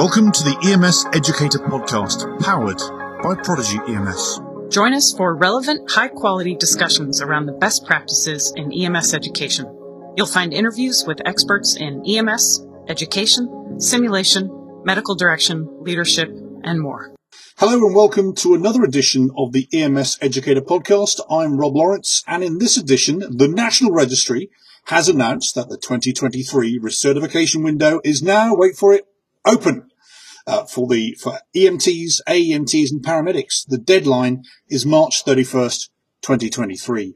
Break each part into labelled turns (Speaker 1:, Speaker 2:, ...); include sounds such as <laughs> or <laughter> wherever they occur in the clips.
Speaker 1: Welcome to the EMS Educator Podcast, powered by Prodigy EMS.
Speaker 2: Join us for relevant, high quality discussions around the best practices in EMS education. You'll find interviews with experts in EMS, education, simulation, medical direction, leadership, and more.
Speaker 1: Hello and welcome to another edition of the EMS Educator Podcast. I'm Rob Lawrence, and in this edition, the National Registry has announced that the 2023 recertification window is now, wait for it, open uh, for the for EMTs, AEMTs, and paramedics. The deadline is March 31st, 2023.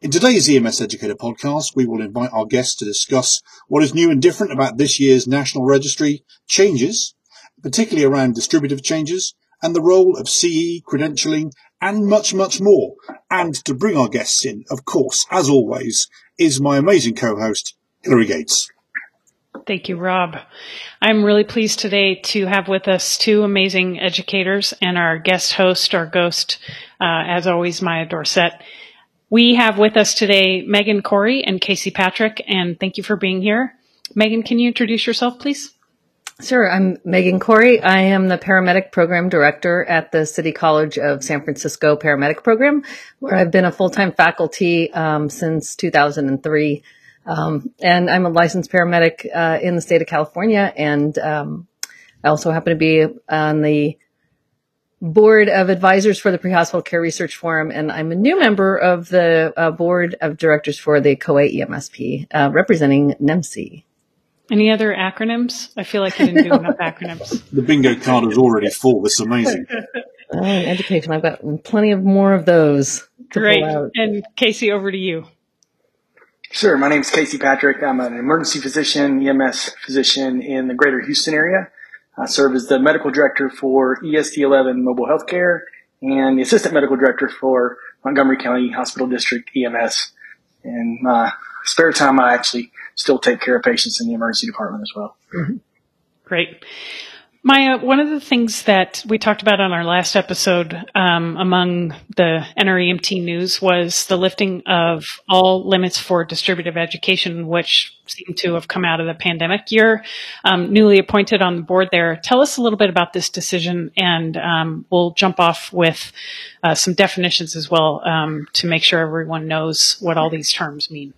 Speaker 1: In today's EMS Educator podcast, we will invite our guests to discuss what is new and different about this year's National Registry changes, particularly around distributive changes and the role of CE, credentialing, and much, much more. And to bring our guests in, of course, as always, is my amazing co-host, Hilary Gates.
Speaker 2: Thank you, Rob. I'm really pleased today to have with us two amazing educators and our guest host, our ghost, uh, as always, Maya Dorsett. We have with us today Megan Corry and Casey Patrick, and thank you for being here. Megan, can you introduce yourself, please?
Speaker 3: Sure. I'm Megan Corry. I am the paramedic program director at the City College of San Francisco paramedic program, where I've been a full-time faculty um, since 2003. Um, and I'm a licensed paramedic uh, in the state of California, and um, I also happen to be on the board of advisors for the Pre-Hospital Care Research Forum, and I'm a new member of the uh, board of directors for the CoAEMSP, uh, representing NAEMSE.
Speaker 2: Any other acronyms? I feel like you didn't do enough <laughs> acronyms.
Speaker 1: The bingo card is already full. It's amazing.
Speaker 3: Oh, education. I've got plenty of more of those.
Speaker 2: Great. And Casey, over to you.
Speaker 4: Sure. My name is Casey Patrick. I'm an emergency physician, EMS physician in the greater Houston area. I serve as the medical director for ESD 11 Mobile Healthcare and the assistant medical director for Montgomery County Hospital District EMS. In my spare time, I actually still take care of patients in the emergency department as well.
Speaker 2: Mm-hmm. Great. Maya, one of the things that we talked about on our last episode um, among the NREMT news was the lifting of all limits for distributive education, which seem to have come out of the pandemic. You're um, newly appointed on the board there. Tell us a little bit about this decision, and um, we'll jump off with uh, some definitions as well um, to make sure everyone knows what all these terms mean.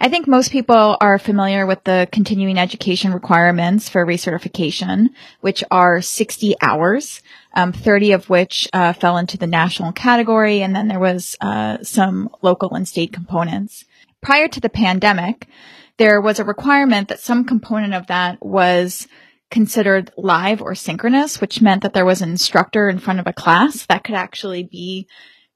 Speaker 5: I think most people are familiar with the continuing education requirements for recertification, which are 60 hours, um, 30 of which uh, fell into the national category, and then there was uh, some local and state components. Prior to the pandemic, there was a requirement that some component of that was considered live or synchronous, which meant that there was an instructor in front of a class that could actually be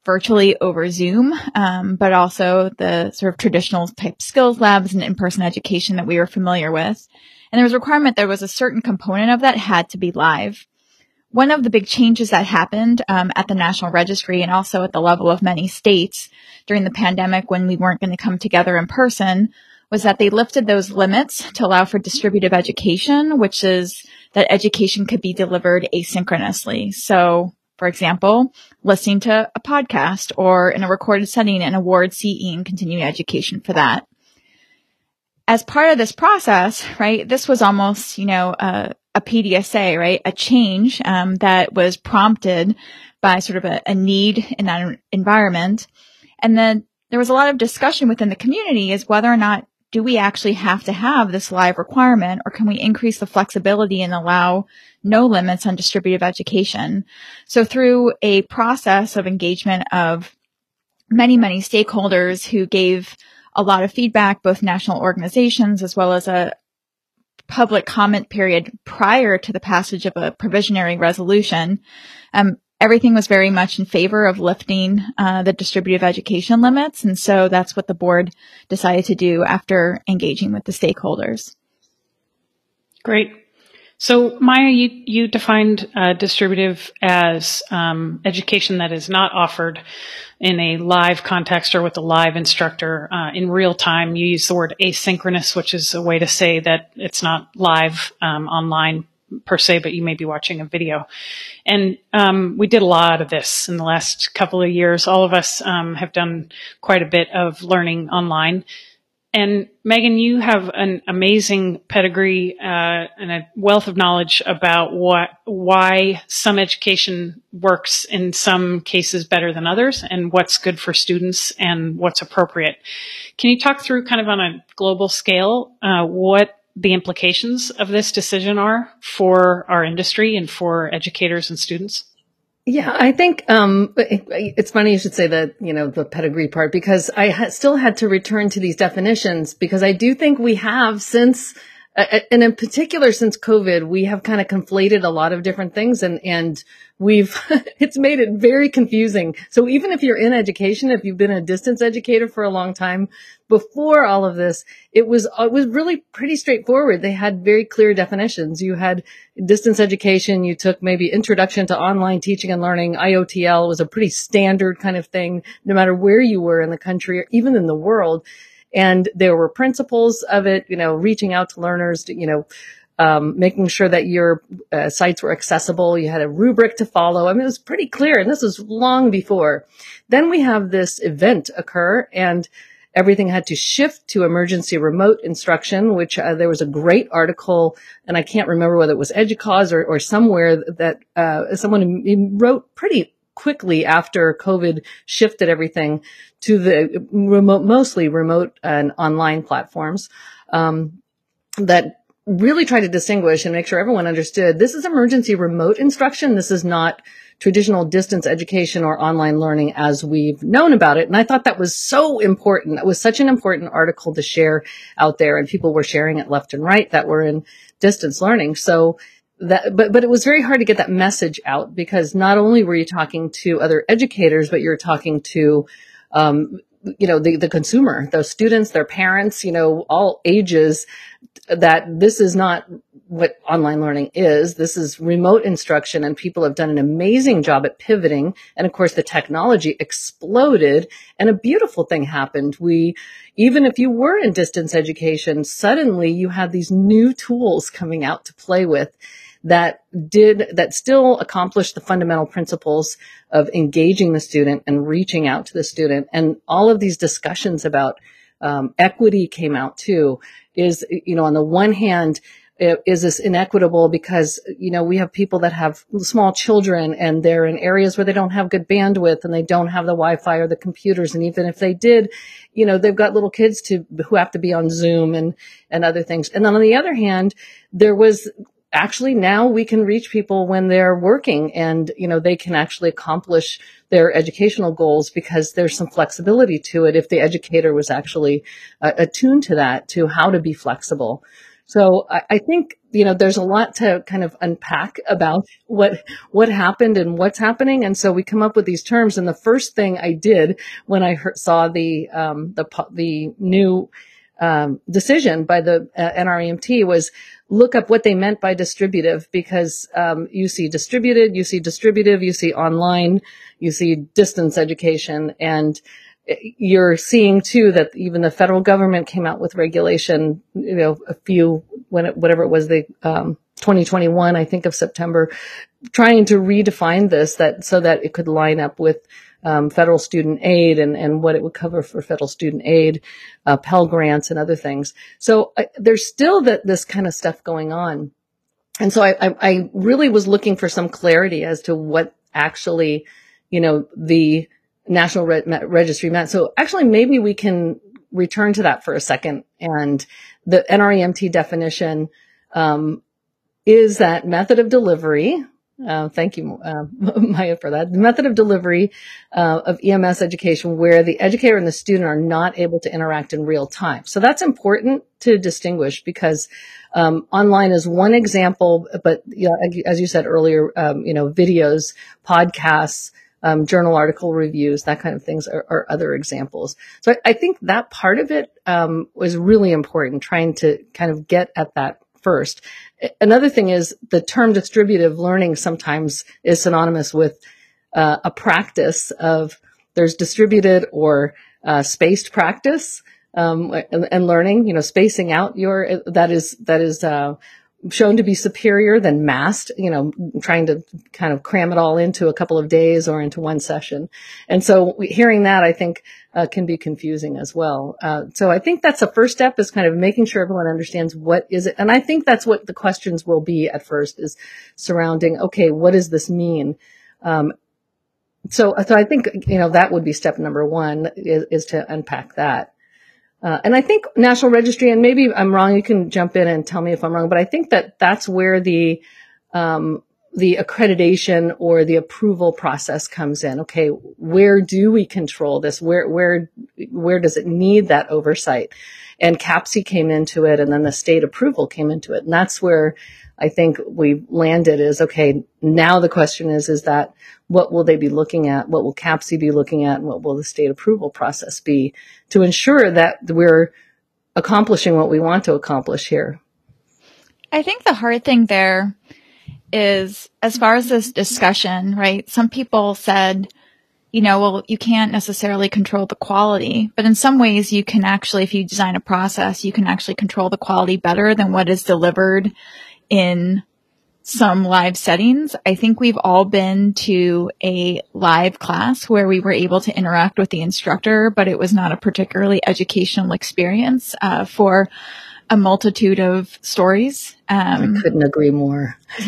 Speaker 5: virtually over Zoom, um, but also the sort of traditional type skills labs and in-person education that we were familiar with. And there was a requirement there was a certain component of that had to be live. One of the big changes that happened um, at the National Registry and also at the level of many states during the pandemic when we weren't going to come together in person was that they lifted those limits to allow for distributive education, which is that education could be delivered asynchronously. So for example, listening to a podcast or in a recorded setting and award CE and continuing education for that. As part of this process, right, this was almost, you know, a, a PDSA, right, a change um, that was prompted by sort of a, a need in that environment. And then there was a lot of discussion within the community as whether or not do we actually have to have this live requirement or can we increase the flexibility and allow no limits on distributive education? So through a process of engagement of many, many stakeholders who gave a lot of feedback, both national organizations as well as a public comment period prior to the passage of a provisionary resolution, um, everything was very much in favor of lifting uh, the distributive education limits. And so that's what the board decided to do after engaging with the stakeholders.
Speaker 2: Great. So Maya, you, you defined uh, distributive as um, education that is not offered in a live context or with a live instructor uh, in real time. You use the word asynchronous, which is a way to say that it's not live um, online per se, but you may be watching a video. And um, we did a lot of this in the last couple of years. All of us um, have done quite a bit of learning online. And Megan, you have an amazing pedigree uh, and a wealth of knowledge about what why some education works in some cases better than others, and what's good for students and what's appropriate. Can you talk through, kind of on a global scale, uh, what the implications of this decision are for our industry and for educators and students?
Speaker 3: Yeah, I think um, it's funny you should say that, you know, the pedigree part because I ha- still had to return to these definitions because I do think we have since, and in particular since COVID, we have kind of conflated a lot of different things and, and we've, <laughs> it's made it very confusing. So even if you're in education, if you've been a distance educator for a long time, before all of this, it was, it was really pretty straightforward. They had very clear definitions. You had distance education. You took maybe introduction to online teaching and learning. IOTL was a pretty standard kind of thing, no matter where you were in the country or even in the world. And there were principles of it, you know, reaching out to learners, to, you know, um, making sure that your uh, sites were accessible. You had a rubric to follow. I mean, it was pretty clear, and this was long before. Then we have this event occur, and everything had to shift to emergency remote instruction, which uh, there was a great article, and I can't remember whether it was EDUCAUSE or, or somewhere that uh, someone wrote pretty quickly after COVID shifted everything to the remote, mostly remote and online platforms. Um, that really try to distinguish and make sure everyone understood this is emergency remote instruction. This is not traditional distance education or online learning as we've known about it. And I thought that was so important. That was such an important article to share out there and people were sharing it left and right that were in distance learning. So that, but, but it was very hard to get that message out because not only were you talking to other educators, but you're talking to, um, you know, the, the consumer, those students, their parents, you know, all ages that this is not what online learning is. This is remote instruction and people have done an amazing job at pivoting. And of course, the technology exploded and a beautiful thing happened. We, even if you were in distance education, suddenly you had these new tools coming out to play with that did, that still accomplished the fundamental principles of engaging the student and reaching out to the student. And all of these discussions about um, equity came out too is, you know, on the one hand, is this inequitable because, you know, we have people that have small children and they're in areas where they don't have good bandwidth and they don't have the Wi-Fi or the computers. And even if they did, you know, they've got little kids to, who have to be on Zoom and, and other things. And then on the other hand, there was actually now we can reach people when they're working and, you know, they can actually accomplish their educational goals because there's some flexibility to it if the educator was actually uh, attuned to that, to how to be flexible. So I, I, think, you know, there's a lot to kind of unpack about what, what happened and what's happening. And so we come up with these terms. And the first thing I did when I heard, saw the, um, the, the new, um, decision by the uh, NREMT was look up what they meant by distributive because um, you see distributed, you see distributive, you see online, you see distance education, and you're seeing too that even the federal government came out with regulation, you know, a few, when it, whatever it was, the, um, 2021, I think of September, trying to redefine this that, so that it could line up with, um, federal student aid and, and what it would cover for federal student aid, uh, Pell grants and other things. So uh, there's still that, this kind of stuff going on. And so I, I, I really was looking for some clarity as to what actually, you know, the, National Re- Registry meant. So actually, maybe we can return to that for a second. And the NREMT definition um, is that method of delivery. Uh, thank you, uh, <laughs> Maya, for that. The method of delivery uh, of EMS education where the educator and the student are not able to interact in real time. So that's important to distinguish because um, online is one example, but you know, as you said earlier, um, you know, videos, podcasts, um, journal article reviews, that kind of things are, are other examples. So I, I, think that part of it um, was really important, trying to kind of get at that first. Another thing is the term distributive learning sometimes is synonymous with uh, a practice of there's distributed or uh, spaced practice um, and, and, learning. You know, spacing out your that is that is uh, shown to be superior than massed, you know, trying to kind of cram it all into a couple of days or into one session. And so hearing that, I think, uh, can be confusing as well. Uh, so I think that's the first step is kind of making sure everyone understands what is it. And I think that's what the questions will be at first is surrounding, okay, what does this mean? Um, so, so I think, you know, that would be step number one is, is to unpack that. Uh, and I think National Registry, and maybe I'm wrong, you can jump in and tell me if I'm wrong, but I think that that's where the, um, the accreditation or the approval process comes in. Okay, where do we control this? Where, where, where does it need that oversight? And CAPCE came into it and then the state approval came into it. And that's where I think we landed is, okay, now the question is, is that what will they be looking at? What will CAPCE be looking at? And what will the state approval process be to ensure that we're accomplishing what we want to accomplish here?
Speaker 5: I think the hard thing there is as far as this discussion, right? Some people said, you know, well, you can't necessarily control the quality, but in some ways you can actually, if you design a process, you can actually control the quality better than what is delivered in some live settings. I think we've all been to a live class where we were able to interact with the instructor, but it was not a particularly educational experience uh, for a multitude of stories.
Speaker 3: Um, I couldn't agree more. <laughs>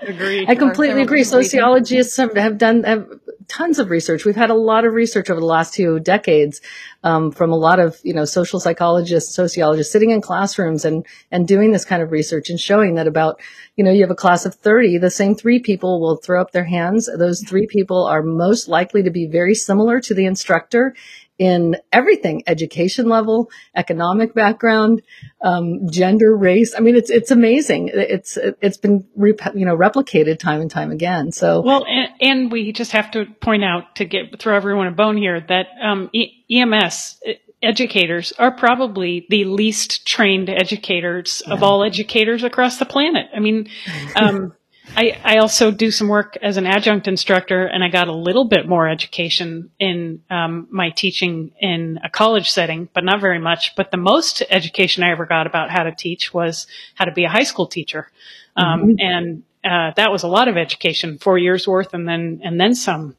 Speaker 2: agree.
Speaker 3: I completely agree. Sociologists have, have done have tons of research. We've had a lot of research over the last two decades um, from a lot of you know social psychologists, sociologists sitting in classrooms and and doing this kind of research and showing that about you know you have a class of 30, the same three people will throw up their hands. Those three people are most likely to be very similar to the instructor in everything education level economic background um, gender race. I mean it's it's amazing. It's it's been rep- you know replicated time and time again. So
Speaker 2: well and, and, we just have to point out to get throw everyone a bone here that um, e- ems educators are probably the least trained educators yeah. of all educators across the planet. I mean um, <laughs> I, I also do some work as an adjunct instructor, and I got a little bit more education in um, my teaching in a college setting, but not very much. But the most education I ever got about how to teach was how to be a high school teacher, um, mm-hmm. and uh, that was a lot of education, four years worth, and then and then some.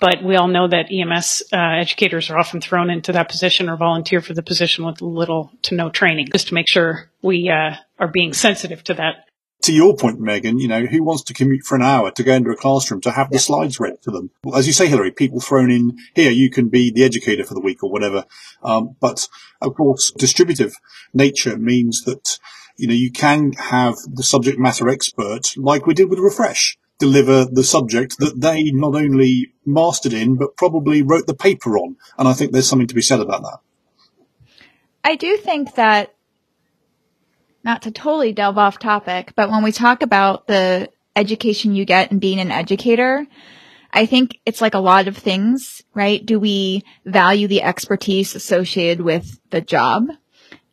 Speaker 2: But we all know that EMS uh, educators are often thrown into that position or volunteer for the position with little to no training, just to make sure we uh, are being sensitive to that
Speaker 1: to your point, Megan, you know, who wants to commute for an hour to go into a classroom to have the slides read to them? As you say, Hillary, people thrown in here, you can be the educator for the week or whatever. Um, but of course, distributive nature means that, you know, you can have the subject matter expert, like we did with Refresh, deliver the subject that they not only mastered in, but probably wrote the paper on. And I think there's something to be said about that.
Speaker 5: I do think that not to totally delve off topic, but when we talk about the education you get and being an educator, I think it's like a lot of things, right? Do we value the expertise associated with the job?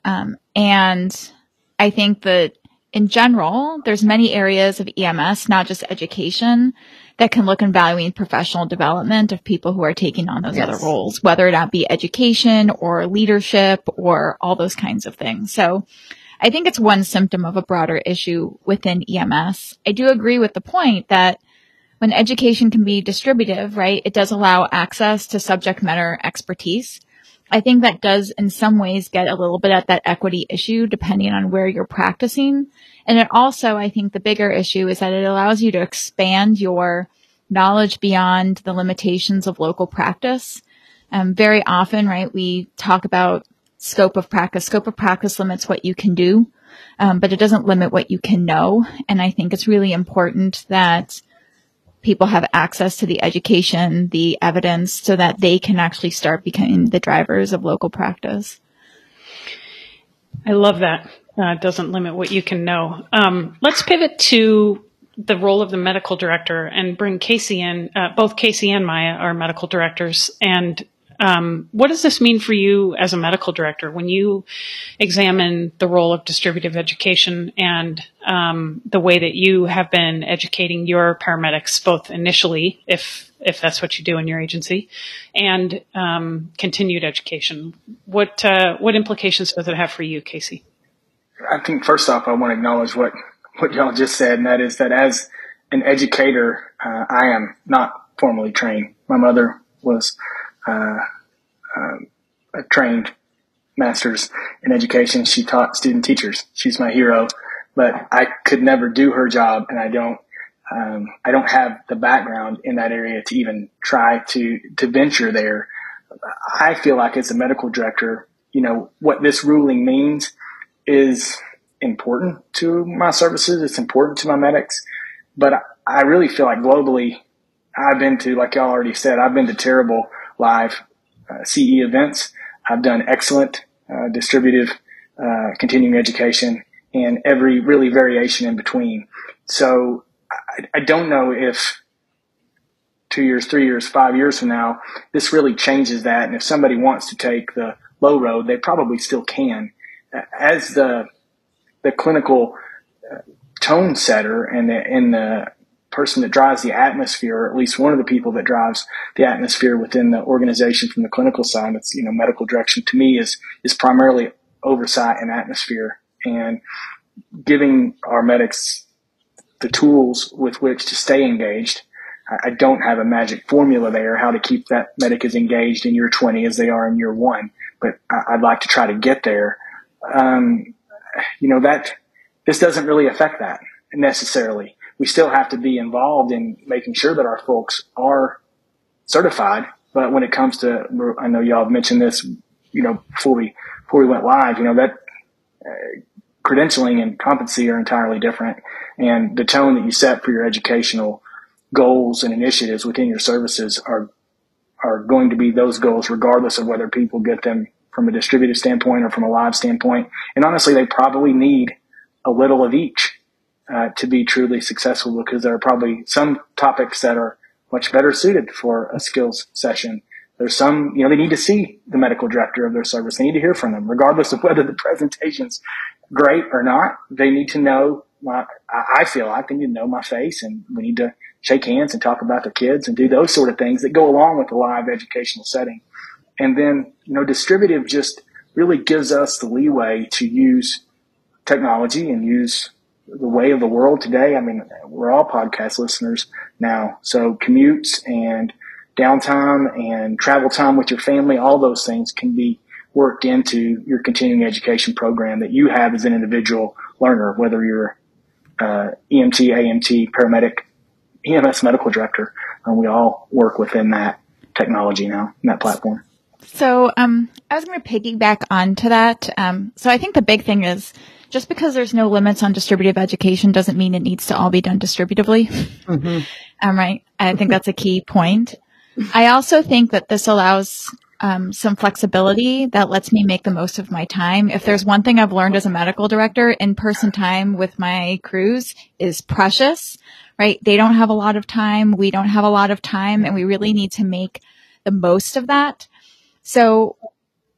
Speaker 5: Um, and I think that in general, there's many areas of EMS, not just education, that can look in valuing professional development of people who are taking on those yes. other roles, whether it not be education or leadership or all those kinds of things. So I think it's one symptom of a broader issue within EMS. I do agree with the point that when education can be distributive, right, it does allow access to subject matter expertise. I think that does in some ways get a little bit at that equity issue depending on where you're practicing. And it also, I think the bigger issue is that it allows you to expand your knowledge beyond the limitations of local practice. Um, very often, right, we talk about scope of practice. Scope of practice limits what you can do, um, but it doesn't limit what you can know. And I think it's really important that people have access to the education, the evidence, so that they can actually start becoming the drivers of local practice.
Speaker 2: I love that. Uh, doesn't limit what you can know. Um, let's pivot to the role of the medical director and bring Casey in. Uh, both Casey and Maya are medical directors, and um, what does this mean for you as a medical director when you examine the role of distributive education and um, the way that you have been educating your paramedics, both initially, if if that's what you do in your agency, and um, continued education? What uh, what implications does it have for you, Casey?
Speaker 4: I think first off, I want to acknowledge what, what y'all just said, and that is that as an educator, uh, I am not formally trained. My mother was uh, uh, a trained master's in education. She taught student teachers. She's my hero, but I could never do her job, and I don't. Um, I don't have the background in that area to even try to to venture there. I feel like as a medical director, you know what this ruling means is important to my services. It's important to my medics, but I really feel like globally, I've been to, like y'all already said, I've been to terrible live uh, CE events. I've done excellent uh, distributive uh, continuing education and every really variation in between. So I, I don't know if two years, three years, five years from now, this really changes that. And if somebody wants to take the low road, they probably still can. As the the clinical uh, tone setter and the, and the person that drives the atmosphere, or at least one of the people that drives the atmosphere within the organization from the clinical side, it's, you know, medical direction to me is, is primarily oversight and atmosphere and giving our medics the tools with which to stay engaged. I don't have a magic formula there, how to keep that medic as engaged in year 20 as they are in year one, but I'd like to try to get there. Um, you know, that this doesn't really affect that necessarily we still have to be involved in making sure that our folks are certified. But when it comes to, I know y'all have mentioned this, you know, before we, before we went live, you know, that uh, credentialing and competency are entirely different. And the tone that you set for your educational goals and initiatives within your services are, are going to be those goals regardless of whether people get them from a distributed standpoint or from a live standpoint. And honestly, they probably need a little of each uh, to be truly successful because there are probably some topics that are much better suited for a skills session. There's some, you know, they need to see the medical director of their service. They need to hear from them, regardless of whether the <laughs> presentation's great or not. They need to know my, I feel like they need to know my face and we need to shake hands and talk about their kids and do those sort of things that go along with the live educational setting. And then, you know, distributive just really gives us the leeway to use technology and use the way of the world today. I mean, we're all podcast listeners now. So commutes and downtime and travel time with your family, all those things can be worked into your continuing education program that you have as an individual learner, whether you're uh, EMT, AMT, paramedic, EMS medical director. And we all work within that technology now, that platform.
Speaker 5: So, um, I was going to piggyback onto that. Um, so I think the big thing is just because there's no limits on distributive education doesn't mean it needs to all be done distributively. Mm-hmm. um, right. I think that's a key point. I also think that this allows um, some flexibility that lets me make the most of my time. If there's one thing I've learned as a medical director, in-person time with my crews is precious, right? They don't have a lot of time. We don't have a lot of time and we really need to make the most of that. So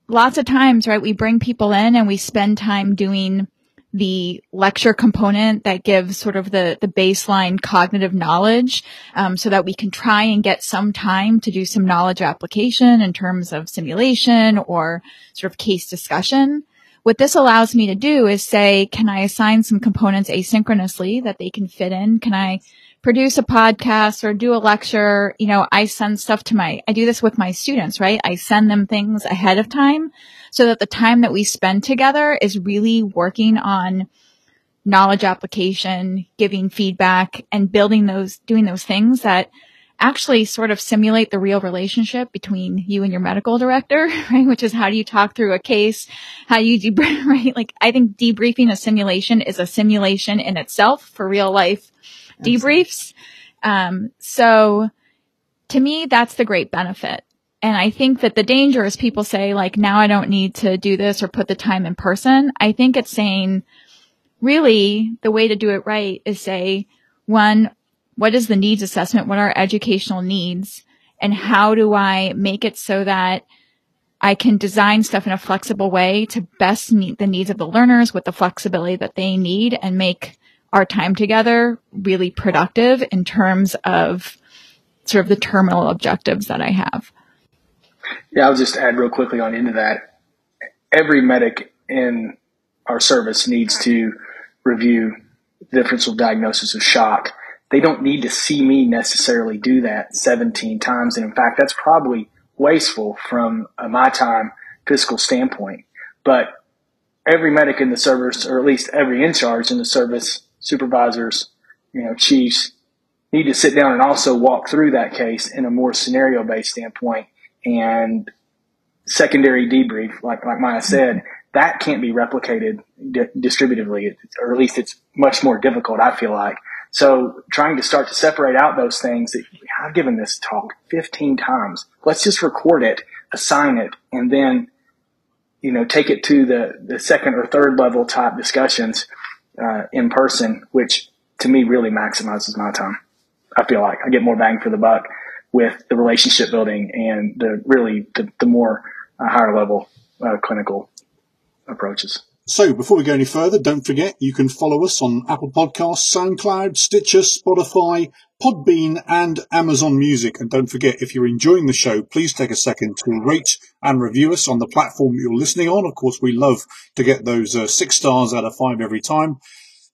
Speaker 5: lots of times, right, we bring people in and we spend time doing the lecture component that gives sort of the, the baseline cognitive knowledge um, so that we can try and get some time to do some knowledge application in terms of simulation or sort of case discussion. What this allows me to do is say, can I assign some components asynchronously that they can fit in? Can I produce a podcast or do a lecture? You know, I send stuff to my, I do this with my students, right? I send them things ahead of time so that the time that we spend together is really working on knowledge application, giving feedback and building those, doing those things that actually sort of simulate the real relationship between you and your medical director, <laughs> right? Which is how do you talk through a case? How you debrief, <laughs> right? Like I think debriefing a simulation is a simulation in itself for real life debriefs. Um, so to me, that's the great benefit. And I think that the danger is people say like, now I don't need to do this or put the time in person. I think it's saying really the way to do it right is say, one, what is the needs assessment? What are educational needs? And how do I make it so that I can design stuff in a flexible way to best meet the needs of the learners with the flexibility that they need and make our time together really productive in terms of sort of the terminal objectives that I have.
Speaker 4: Yeah, I'll just add real quickly on into that. Every medic in our service needs to review the differential diagnosis of shock. They don't need to see me necessarily do that 17 times. And in fact, that's probably wasteful from my time fiscal standpoint. But every medic in the service, or at least every in charge in the service, supervisors, you know, chiefs, need to sit down and also walk through that case in a more scenario based standpoint and secondary debrief, like like Maya said, that can't be replicated di- distributively, or at least it's much more difficult. I feel like so trying to start to separate out those things that I've given this talk 15 times. Let's just record it, assign it, and then you know take it to the the second or third level type discussions uh, in person, which to me really maximizes my time. I feel like I get more bang for the buck with the relationship building and the really the, the more uh, higher level uh, clinical approaches.
Speaker 1: So before we go any further, don't forget you can follow us on Apple Podcasts, SoundCloud, Stitcher, Spotify, Podbean and Amazon Music. And don't forget, if you're enjoying the show, please take a second to rate and review us on the platform you're listening on. Of course, we love to get those uh, six stars out of five every time.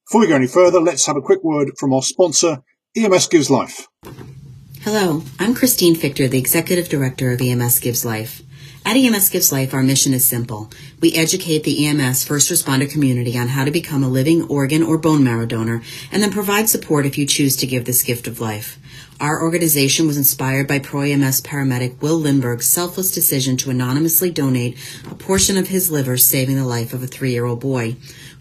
Speaker 1: Before we go any further, let's have a quick word from our sponsor, EMS Gives Life.
Speaker 6: Hello, I'm Christine Fichter, the Executive Director of EMS Gives Life. At EMS Gives Life, our mission is simple. We educate the EMS first responder community on how to become a living organ or bone marrow donor and then provide support if you choose to give this gift of life. Our organization was inspired by pro EMS paramedic Will Lindbergh's selfless decision to anonymously donate a portion of his liver, saving the life of a three year old boy.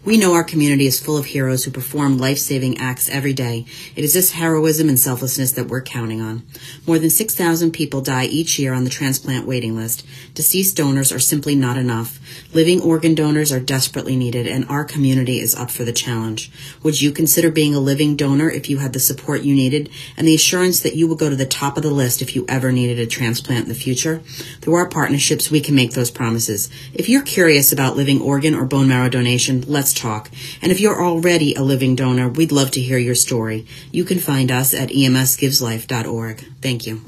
Speaker 6: We know our community is full of heroes who perform life-saving acts every day. It is this heroism and selflessness that we're counting on. More than 6,000 people die each year on the transplant waiting list. Deceased donors are simply not enough. Living organ donors are desperately needed, and our community is up for the challenge. Would you consider being a living donor if you had the support you needed and the assurance that you would go to the top of the list if you ever needed a transplant in the future? Through our partnerships, we can make those promises. If you're curious about living organ or bone marrow donation, let's talk. And if you're already a living donor, we'd love to hear your story. You can find us at emsgiveslife.org. Thank you.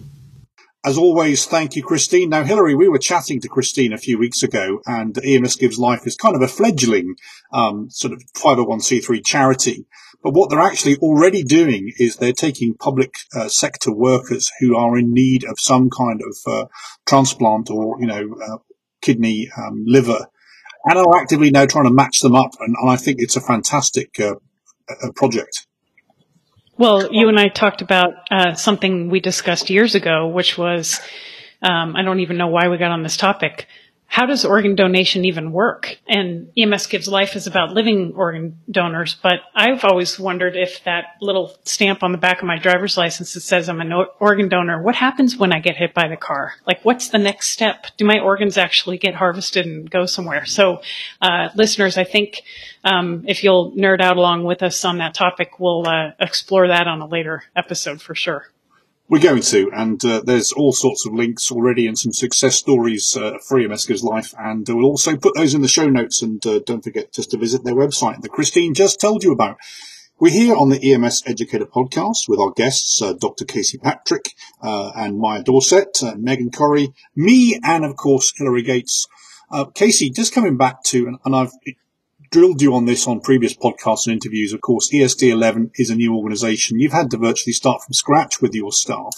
Speaker 1: As always, thank you, Christine. Now, Hillary, we were chatting to Christine a few weeks ago, and EMS Gives Life is kind of a fledgling um, sort of 501c3 charity. But what they're actually already doing is they're taking public uh, sector workers who are in need of some kind of uh, transplant or, you know, uh, kidney, um, liver, and are actively now trying to match them up. And, and I think it's a fantastic uh, project.
Speaker 2: Well, you and I talked about uh, something we discussed years ago, which was um, I don't even know why we got on this topic, how does organ donation even work? And EMS Gives Life is about living organ donors, but I've always wondered if that little stamp on the back of my driver's license that says I'm an organ donor, what happens when I get hit by the car? Like, what's the next step? Do my organs actually get harvested and go somewhere? So, uh, listeners, I think um, if you'll nerd out along with us on that topic, we'll uh, explore that on a later episode for sure.
Speaker 1: We're going to, and uh, there's all sorts of links already and some success stories uh, for Gives Life, and uh, we'll also put those in the show notes. And uh, don't forget just to visit their website that Christine just told you about. We're here on the EMS Educator podcast with our guests, uh, Dr. Casey Patrick uh, and Maya Dorsett, Megan Corry, me, and of course Hillary Gates. Casey, just coming back to, and, and I've drilled you on this on previous podcasts and interviews. Of course, ESD11 is a new organization. You've had to virtually start from scratch with your staff.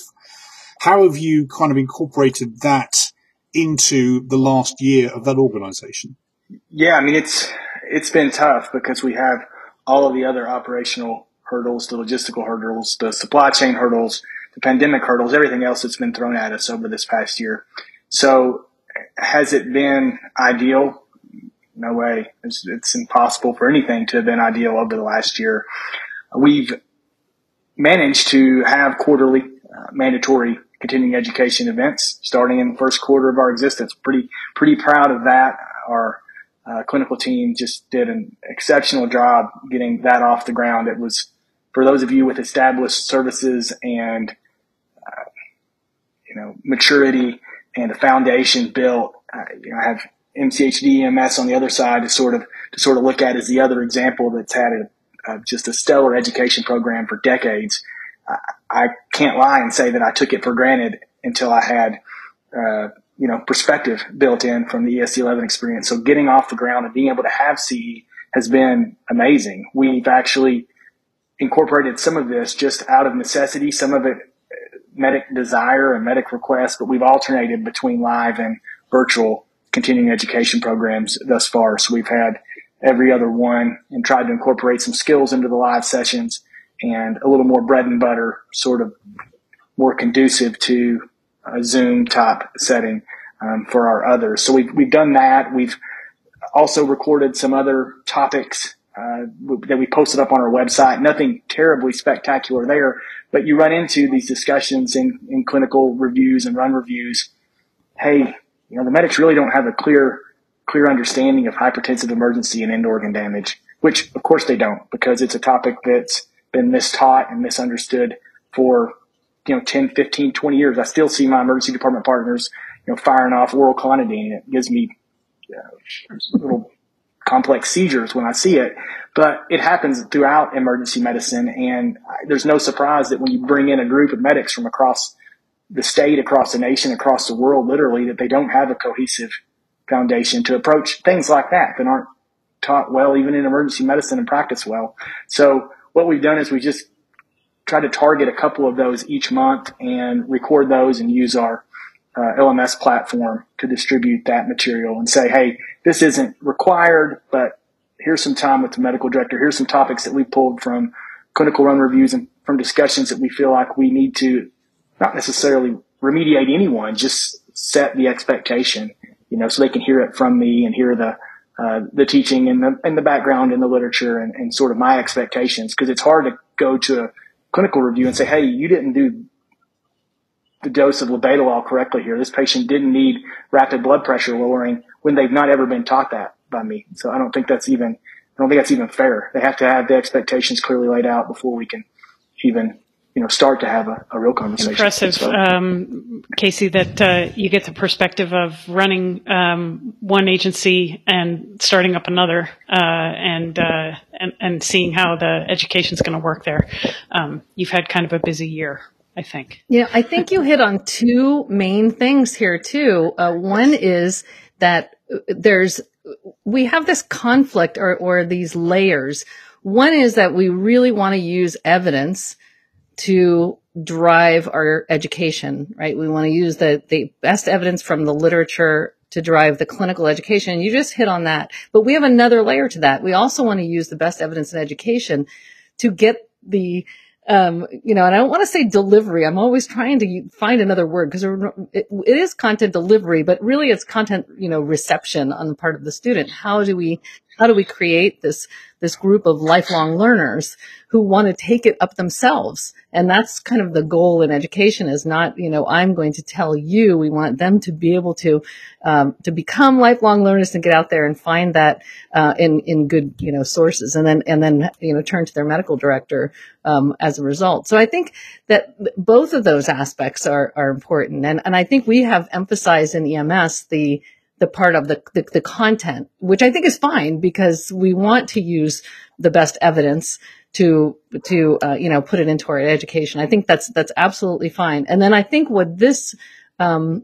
Speaker 1: How have you kind of incorporated that into the last year of that organization?
Speaker 4: Yeah, I mean, it's, it's been tough because we have all of the other operational hurdles, the logistical hurdles, the supply chain hurdles, the pandemic hurdles, everything else that's been thrown at us over this past year. So has it been ideal? No way. It's, it's impossible for anything to have been ideal over the last year. We've managed to have quarterly uh, mandatory continuing education events starting in the first quarter of our existence. Pretty, pretty proud of that. Our uh, clinical team just did an exceptional job getting that off the ground. It was for those of you with established services and, uh, you know, maturity and a foundation built. Uh, you know, I have MCHD EMS on the other side to sort of to sort of look at as the other example that's had a, just a stellar education program for decades. I, I, can't lie and say that I took it for granted until I had uh, you know perspective built in from the ESD11 experience. So getting off the ground and being able to have CE has been amazing. We've actually incorporated some of this just out of necessity, some of it uh, medic desire and medic request, but we've alternated between live and virtual continuing education programs thus far. So we've had every other one and tried to incorporate some skills into the live sessions and a little more bread and butter, sort of more conducive to a Zoom type setting um, for our others. So we've, we've done that. We've also recorded some other topics uh, that we posted up on our website. Nothing terribly spectacular there, but you run into these discussions in, in clinical reviews and run reviews. Hey, you know, the medics really don't have a clear, clear understanding of hypertensive emergency and end organ damage, which of course they don't because it's a topic that's been mistaught and misunderstood for, you know, 10, 15, 20 years. I still see my emergency department partners, you know, firing off oral clonidine. It gives me little complex seizures when I see it, but it happens throughout emergency medicine. And there's no surprise that when you bring in a group of medics from across the state, across the nation, across the world, literally, that they don't have a cohesive foundation to approach things like that that aren't taught well, even in emergency medicine and practice well. So what we've done is we just try to target a couple of those each month and record those and use our uh, LMS platform to distribute that material and say, hey, this isn't required, but here's some time with the medical director. Here's some topics that we pulled from clinical run reviews and from discussions that we feel like we need to not necessarily remediate anyone, just set the expectation, you know, so they can hear it from me and hear the, uh, the teaching and the, and the background in the literature and, and sort of my expectations. Cause it's hard to go to a clinical review and say, Hey, you didn't do the dose of labetalol correctly here. This patient didn't need rapid blood pressure lowering when they've not ever been taught that by me. So I don't think that's even, I don't think that's even fair. They have to have the expectations clearly laid out before we can even, you know, start to have a, a real conversation.
Speaker 2: Impressive, so, um, Casey, that uh, you get the perspective of running um, one agency and starting up another, uh, and, uh, and and seeing how the education is going to work there. Um, you've had kind of a busy year. I think.
Speaker 3: Yeah, I think you hit on two main things here too. Uh, one is that there's we have this conflict or, or these layers. One is that we really want to use evidence to drive our education, right? We want to use the, the best evidence from the literature to drive the clinical education. You just hit on that. But we have another layer to that. We also want to use the best evidence in education to get the um, you know, and I don't want to say delivery. I'm always trying to find another word because it, it is content delivery, but really it's content, you know, reception on the part of the student. How do we, how do we create this, this group of lifelong learners who want to take it up themselves? And that's kind of the goal in education is not, you know, I'm going to tell you. We want them to be able to, um, to become lifelong learners and get out there and find that, uh, in, in good, you know, sources and then, and then, you know, turn to their medical director, um, as a result. So I think that both of those aspects are, are important. And, and I think we have emphasized in EMS the, the part of the, the, the content, which I think is fine because we want to use the best evidence to to uh, you know put it into our education. I think that's that's absolutely fine. And then I think what this um,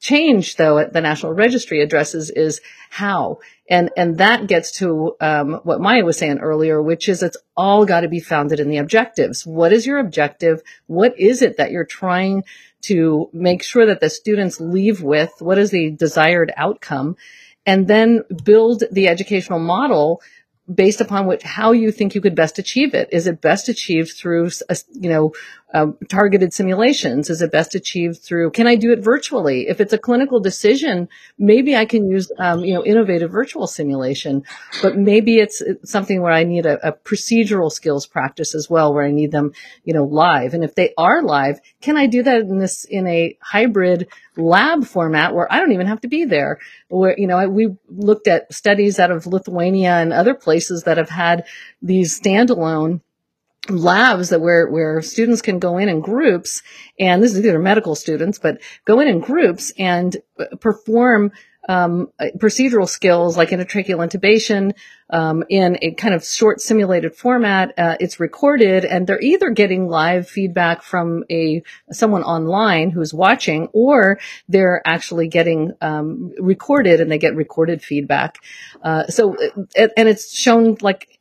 Speaker 3: change though at the National Registry addresses is how, and and that gets to um, what Maya was saying earlier, which is it's all got to be founded in the objectives. What is your objective? What is it that you're trying to make sure that the students leave with? What is the desired outcome? And then build the educational model based upon what how you think you could best achieve it. Is it best achieved through, you know, um, targeted simulations? Is it best achieved through? Can I do it virtually? If it's a clinical decision, maybe I can use, um, you know, innovative virtual simulation. But maybe it's something where I need a, a procedural skills practice as well, where I need them, you know, live. And if they are live, can I do that in this in a hybrid lab format where I don't even have to be there? Where you know, we looked at studies out of Lithuania and other places that have had these standalone labs that where where students can go in in groups and this is either medical students but go in in groups and perform um, procedural skills like intratracheal intubation um, in a kind of short simulated format. Uh, it's recorded, and they're either getting live feedback from a someone online who's watching, or they're actually getting um, recorded, and they get recorded feedback. Uh, so, and it's shown like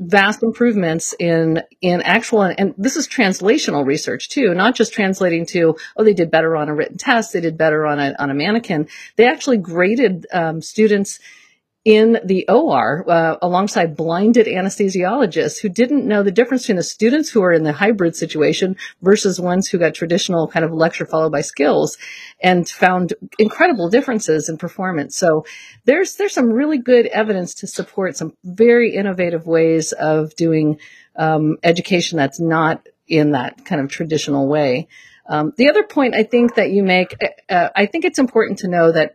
Speaker 3: vast improvements in in actual and this is translational research too not just translating to oh they did better on a written test they did better on a on a mannequin. They actually graded um, students in the OR uh, alongside blinded anesthesiologists who didn't know the difference between the students who are in the hybrid situation versus ones who got traditional kind of lecture followed by skills and found incredible differences in performance. So there's there's some really good evidence to support some very innovative ways of doing um, education that's not in that kind of traditional way. Um, the other point I think that you make, uh, I think it's important to know that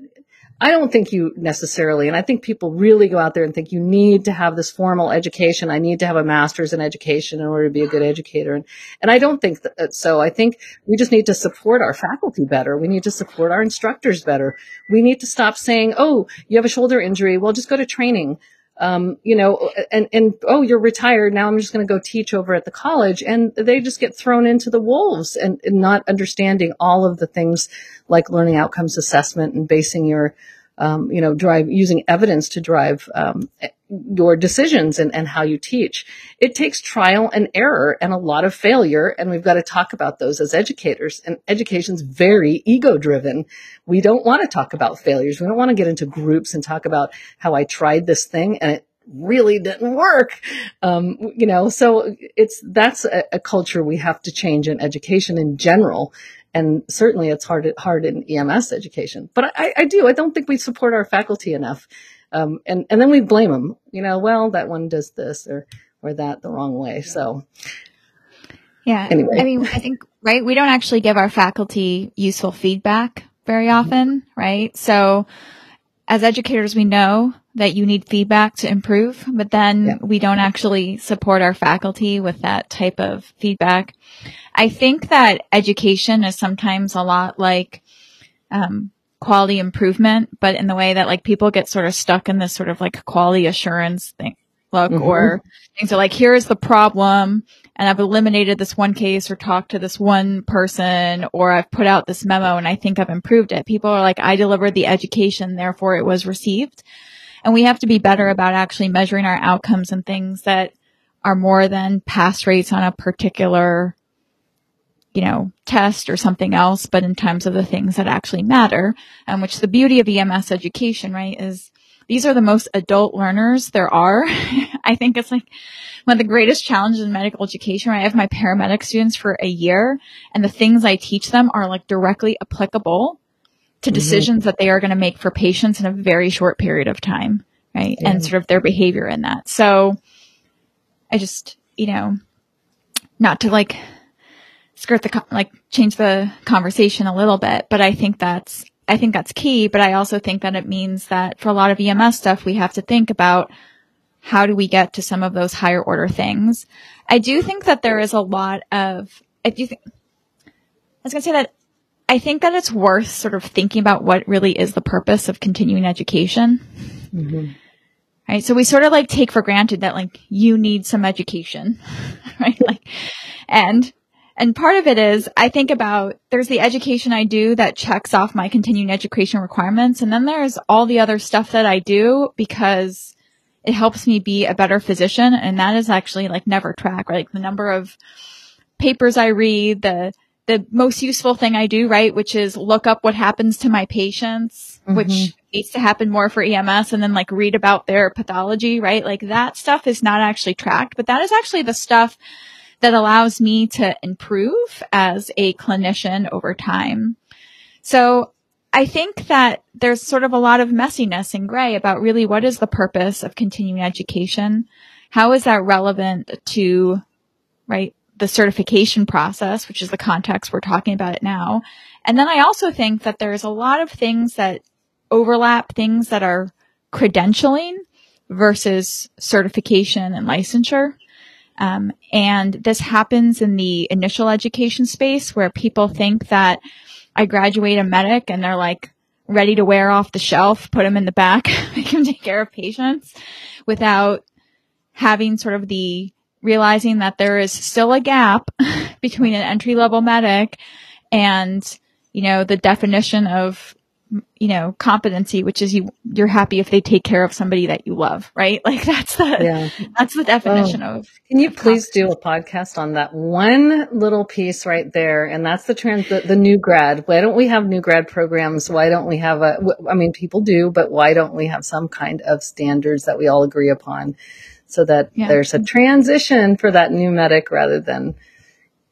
Speaker 3: I don't think you necessarily, and I think people really go out there and think you need to have this formal education. I need to have a master's in education in order to be a good educator. And, and I don't think that uh, so. I think we just need to support our faculty better. We need to support our instructors better. We need to stop saying, oh, you have a shoulder injury. Well, just go to training. Um, you know, and, and, oh, you're retired. Now I'm just going to go teach over at the college. And they just get thrown into the wolves and, and not understanding all of the things like learning outcomes assessment and basing your, um, you know, drive using evidence to drive um, your decisions and, and how you teach. It takes trial and error and a lot of failure, and we've got to talk about those as educators. And education's very ego driven. We don't want to talk about failures. We don't want to get into groups and talk about how I tried this thing and it really didn't work. Um, you know, so it's that's a, a, culture we have to change in education in general. And certainly it's hard, hard in EMS education. But I, I do. I don't think we support our faculty enough. Um, and, and then we blame them, you know, well, that one does this or, or that the wrong way. So
Speaker 5: yeah. Anyway. I mean, I think, right. We don't actually give our faculty useful feedback very often, right? So as educators, we know that you need feedback to improve, but then yeah. we don't actually support our faculty with that type of feedback. I think that education is sometimes a lot like, um, quality improvement, but in the way that like people get sort of stuck in this sort of like quality assurance thing look mm-hmm. or things are like, here's the problem and I've eliminated this one case or talked to this one person or I've put out this memo and I think I've improved it. People are like, I delivered the education, therefore it was received. And we have to be better about actually measuring our outcomes and things that are more than pass rates on a particular, you know, test or something else, but in terms of the things that actually matter. And which the beauty of EMS education, right, is these are the most adult learners there are. <laughs> I think it's like one of the greatest challenges in medical education, right? I have my paramedic students for a year and the things I teach them are like directly applicable to mm-hmm. decisions that they are going to make for patients in a very short period of time, right? Yeah. And sort of their behavior in that. So I just, you know, not to like skirt the, like change the conversation a little bit, but I think that's, I think that's key, but I also think that it means that for a lot of EMS stuff, we have to think about how do we get to some of those higher order things. I do think that there is a lot of, I do think, I was going to say that I think that it's worth sort of thinking about what really is the purpose of continuing education. Mm-hmm. Right. So we sort of like take for granted that like you need some education, <laughs> right? Like, and, and part of it is I think about there's the education I do that checks off my continuing education requirements. And then there's all the other stuff that I do because it helps me be a better physician. And that is actually like never track, right? Like the number of papers I read, the, the most useful thing I do, right? Which is look up what happens to my patients, mm-hmm. which needs to happen more for EMS and then like read about their pathology, right? Like that stuff is not actually tracked, but that is actually the stuff that allows me to improve as a clinician over time. So I think that there's sort of a lot of messiness and gray about really what is the purpose of continuing education? How is that relevant to, right, the certification process, which is the context we're talking about it now. And then I also think that there's a lot of things that overlap things that are credentialing versus certification and licensure. Um, and this happens in the initial education space where people think that I graduate a medic and they're like, ready to wear off the shelf, put them in the back, <laughs> make them take care of patients without having sort of the realizing that there is still a gap <laughs> between an entry level medic and, you know, the definition of you know, competency, which is you, you're happy if they take care of somebody that you love, right? <laughs> Like that's the, yeah. that's the definition oh. of.
Speaker 3: Can you please do a podcast on that one little piece right there? And that's the trans, the, the new grad. Why don't we have new grad programs? Why don't we have a, I mean, people do, but why don't we have some kind of standards that we all agree upon so that yeah. there's a transition for that new medic rather than,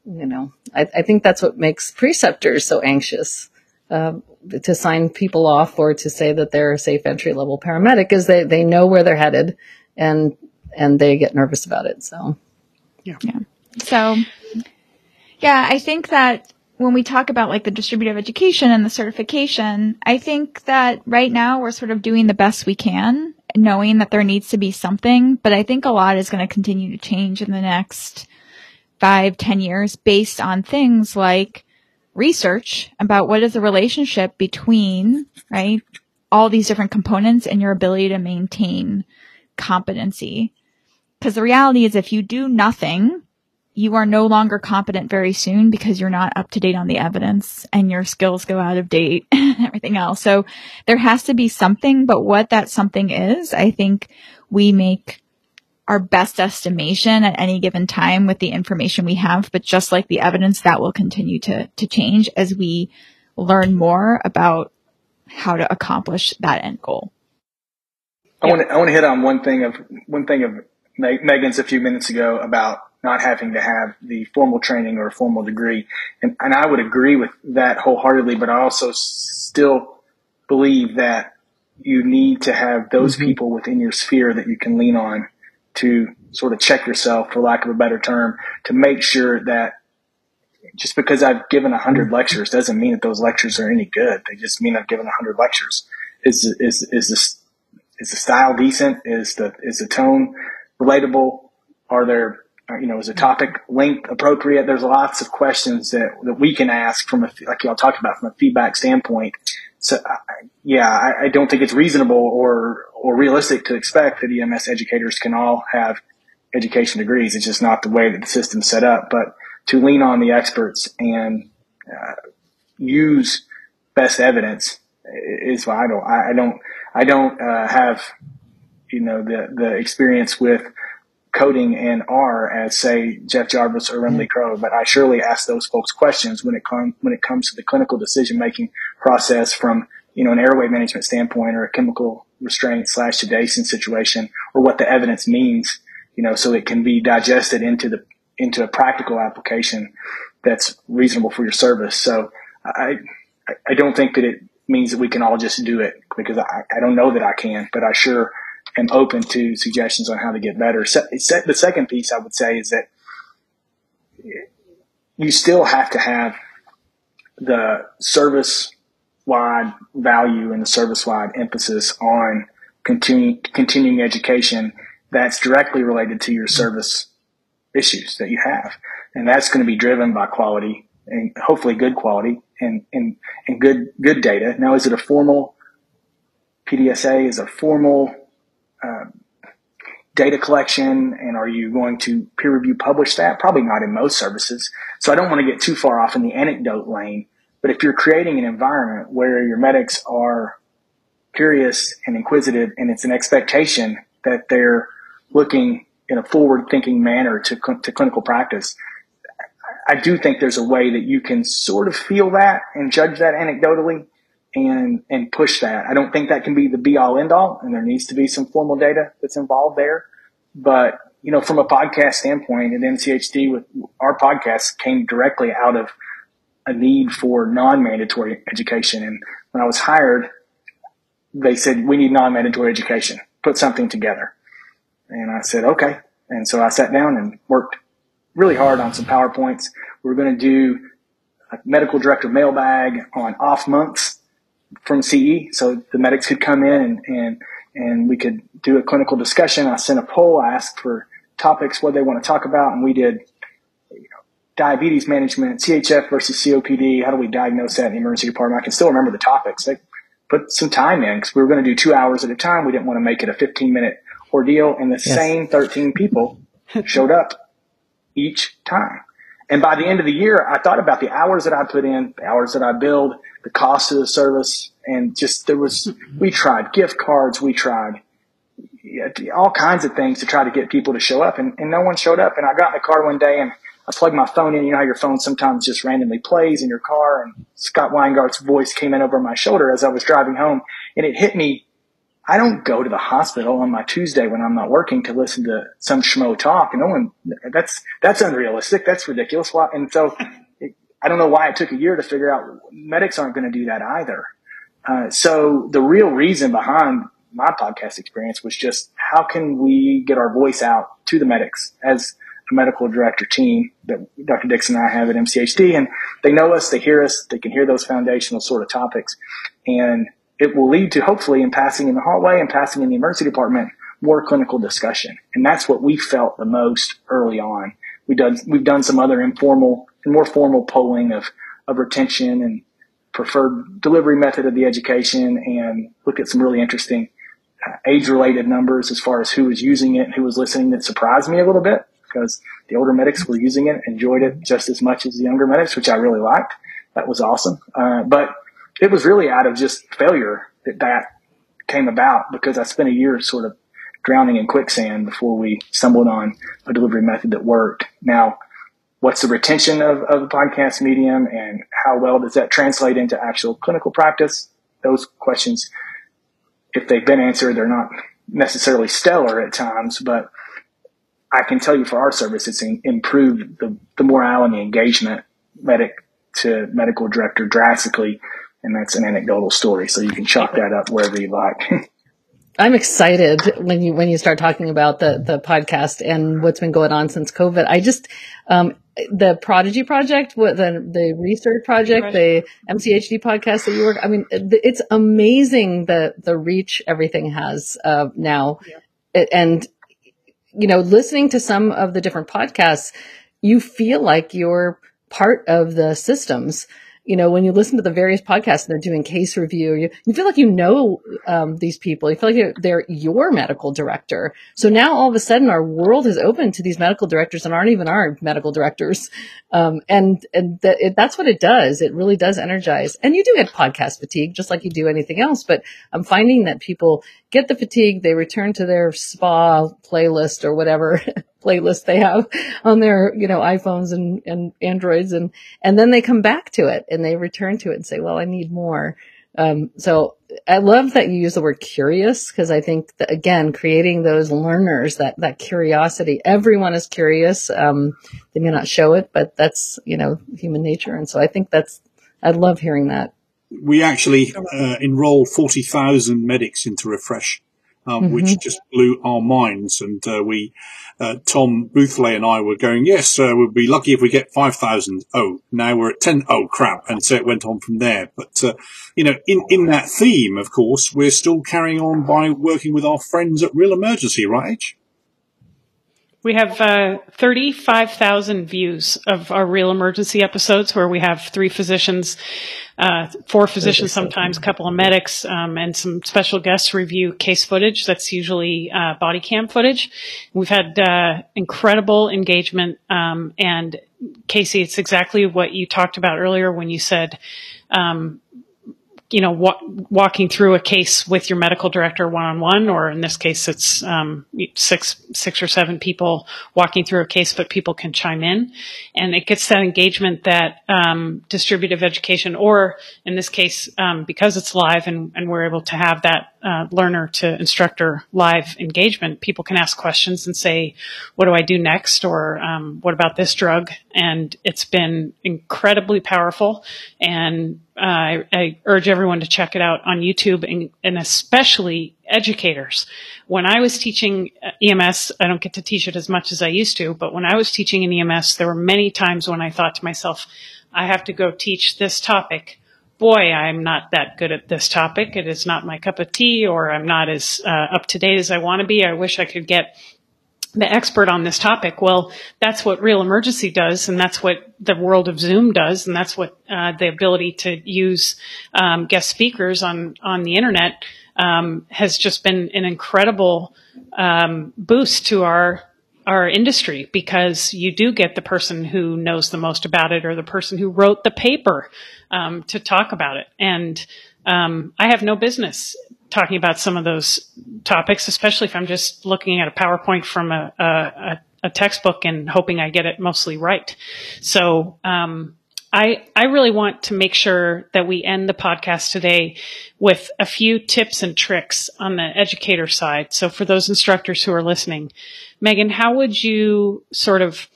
Speaker 3: you know, I, I think that's what makes preceptors so anxious. Um, to sign people off or to say that they're a safe entry level paramedic is they, they know where they're headed and, and they get nervous about it. So,
Speaker 5: yeah. Yeah. So, yeah, I think that when we talk about like the distributive education and the certification, I think that right now we're sort of doing the best we can, knowing that there needs to be something, but I think a lot is going to continue to change in the next five, ten years based on things like research about what is the relationship between, right, all these different components and your ability to maintain competency. Because the reality is if you do nothing, you are no longer competent very soon because you're not up to date on the evidence and your skills go out of date <laughs> and everything else. So there has to be something, but what that something is, I think we make our best estimation at any given time with the information we have. But just like the evidence, that will continue to, to change as we learn more about how to accomplish that end goal.
Speaker 4: I want to, I want to hit on one thing of one thing of Megan's a few minutes ago about not having to have the formal training or a formal degree. And, and I would agree with that wholeheartedly, but I also still believe that you need to have those mm-hmm. people within your sphere that you can lean on to sort of check yourself, for lack of a better term, to make sure that just because I've given a hundred lectures doesn't mean that those lectures are any good. They just mean I've given a hundred lectures. Is is is this is the style decent? Is the is the tone relatable? Are there you know is the topic length appropriate? There's lots of questions that that we can ask from a like y'all talked about from a feedback standpoint. So yeah, I, I don't think it's reasonable or or realistic to expect that EMS educators can all have education degrees. It's just not the way that the system's set up. But to lean on the experts and uh, use best evidence is vital. I, I don't, I don't uh, have, you know, the the experience with coding in R as say Jeff Jarvis or Remle mm-hmm. Crowe, but I surely ask those folks questions when it comes when it comes to the clinical decision making process from you know an airway management standpoint or a chemical restraint slash sedation situation or what the evidence means, you know, so it can be digested into the into a practical application that's reasonable for your service. So I I don't think that it means that we can all just do it because I, I don't know that I can, but I sure am open to suggestions on how to get better. So, the second piece I would say is that you still have to have the service wide value and the service wide emphasis on continuing, continuing education that's directly related to your service issues that you have. And that's going to be driven by quality and hopefully good quality and, and, and good, good data. Now, is it a formal PDSA? Is a formal uh, data collection? And are you going to peer review publish that? Probably not in most services. So I don't want to get too far off in the anecdote lane but if you're creating an environment where your medics are curious and inquisitive and it's an expectation that they're looking in a forward thinking manner to, to clinical practice, I do think there's a way that you can sort of feel that and judge that anecdotally and, and push that. I don't think that can be the be all end all and there needs to be some formal data that's involved there. But, you know, from a podcast standpoint at MCHD with our podcast came directly out of a need for non-mandatory education. And when I was hired, they said, we need non-mandatory education. Put something together. And I said, okay. And so I sat down and worked really hard on some PowerPoints. We were going to do a medical director mailbag on off months from CE. So the medics could come in and, and, and we could do a clinical discussion. I sent a poll. I asked for topics, what they want to talk about. And we did you know, diabetes management, CHF versus COPD. How do we diagnose that in the emergency department? I can still remember the topics. They, put some time in because we were going to do two hours at a time. We didn't want to make it a 15 minute ordeal. And the yes. same 13 people <laughs> showed up each time. And by the end of the year, I thought about the hours that I put in, the hours that I billed, the cost of the service, and just there was, we tried gift cards, we tried all kinds of things to try to get people to show up, and, and no one showed up. And I got in the car one day and I plugged my phone in. You know how your phone sometimes just randomly plays in your car, and Scott Weingart's voice came in over my shoulder as I was driving home, and it hit me. I don't go to the hospital on my Tuesday when I'm not working to listen to some schmo talk, and no one. That's that's unrealistic. That's ridiculous. Why and so, I don't know why it took a year to figure out medics aren't going to do that either. Uh, so the real reason behind my podcast experience was just how can we get our voice out to the medics as a medical director team that Dr. Dixon and I have at MCHD. And they know us, they hear us, they can hear those foundational sort of topics. And it will lead to hopefully in passing in the hallway and passing in the emergency department, more clinical discussion. And that's what we felt the most early on. We done, we've done some other informal more formal polling of, of retention and preferred delivery method of the education and looked at some really interesting uh, age related numbers as far as who was using it and who was listening that surprised me a little bit because the older medics were using it, enjoyed it just as much as the younger medics, which I really liked. That was awesome. Uh, but it was really out of just failure that that came about because I spent a year sort of drowning in quicksand before we stumbled on a delivery method that worked. Now, what's the retention of, of the podcast medium and how well does that translate into actual clinical practice? Those questions if they've been answered, they're not necessarily stellar at times, but I can tell you for our service, it's improved the, the morale and the engagement medic to medical director drastically. And that's an anecdotal story. So you can chalk that up wherever you like. <laughs>
Speaker 3: I'm excited when you when you start talking about the the podcast and what's been going on since COVID. I just um, the Prodigy project, what the the research project, the MCHD podcast that you work. I mean, it's amazing the the reach everything has uh, now, yeah. and you know, listening to some of the different podcasts, you feel like you're part of the systems you know, when you listen to the various podcasts and they're doing case review, you, you feel like you know um, these people. You feel like they're your medical director. So now all of a sudden our world is open to these medical directors and aren't even our medical directors. Um, and and that it, that's what it does. It really does energize. And you do get podcast fatigue, just like you do anything else. But I'm finding that people get the fatigue, they return to their spa playlist or whatever <laughs> playlist they have on their, you know, iPhones and, and Androids and, and then they come back to it and they return to it and say, well, I need more. Um, so I love that you use the word curious because I think that again, creating those learners, that, that curiosity, everyone is curious. Um, they may not show it, but that's, you know, human nature. And so I think that's, I love hearing that.
Speaker 1: We actually uh, enrolled 40,000 medics into Refresh um, mm-hmm. which just blew our minds. And uh, we, uh, Tom Bouthillet and I were going, yes, uh, we'll be lucky if we get 5,000. Oh, now we're at 10. Oh, crap. And so it went on from there. But, uh, you know, in, in that theme, of course, we're still carrying on by working with our friends at Reel Emergency, right?
Speaker 2: We have uh, 35,000 views of our Reel Emergency episodes where we have three physicians, uh, four physicians sometimes, a couple of medics, um, and some special guests review case footage. That's usually uh, body cam footage. We've had uh, incredible engagement. Um, and Casey, it's exactly what you talked about earlier when you said um, you know, wa- walking through a case with your medical director one on one, or in this case, it's um, six, six or seven people walking through a case, but people can chime in, and it gets that engagement that um, distributive education, or in this case, um, because it's live and, and we're able to have that uh, learner to instructor live engagement, people can ask questions and say, "What do I do next?" or um, "What about this drug?" And it's been incredibly powerful and uh, I urge everyone to check it out on YouTube and, and, especially educators. When I was teaching uh, EMS, I don't get to teach it as much as I used to, but when I was teaching in EMS, there were many times when I thought to myself, I have to go teach this topic. Boy, I'm not that good at this topic. It is not my cup of tea or I'm not as uh, up to date as I want to be. I wish I could get the expert on this topic. Well, that's what Reel Emergency does, and that's what the world of Zoom does, and that's what uh, the ability to use um, guest speakers on on the internet um, has just been an incredible um, boost to our our industry because you do get the person who knows the most about it or the person who wrote the paper um, to talk about it. And um, I have no business talking about some of those topics, especially if I'm just looking at a PowerPoint from a, a, a textbook and hoping I get it mostly right. So, um, I, I really want to make sure that we end the podcast today with a few tips and tricks on the educator side. So for those instructors who are listening, Megan, how would you sort of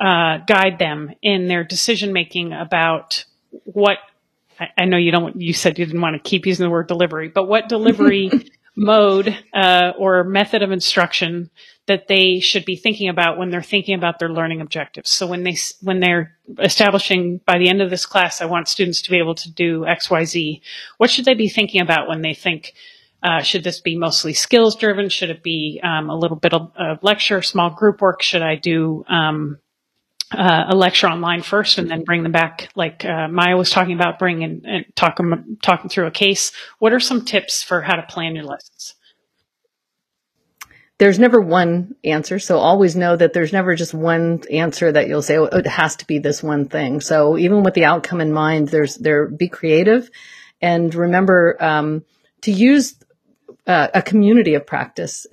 Speaker 2: uh, guide them in their decision making about what I, I know you don't. You said you didn't want to keep using the word delivery, but what delivery <laughs> mode uh, or method of instruction that they should be thinking about when they're thinking about their learning objectives. So when they when they're establishing by the end of this class, I want students to be able to do X, Y, Z. What should they be thinking about when they think? Uh, should this be mostly skills driven? Should it be um, a little bit of, of, lecture, small group work? Should I do um, uh, a lecture online first and then bring them back. Like uh, Maya was talking about bringing and talking talking through a case. What are some tips for how to plan your lessons
Speaker 3: there's never one answer so always know that there's never just one answer that you'll say oh, it has to be this one thing. So even with the outcome in mind there's there be creative. And remember um, to use uh, a community of practice.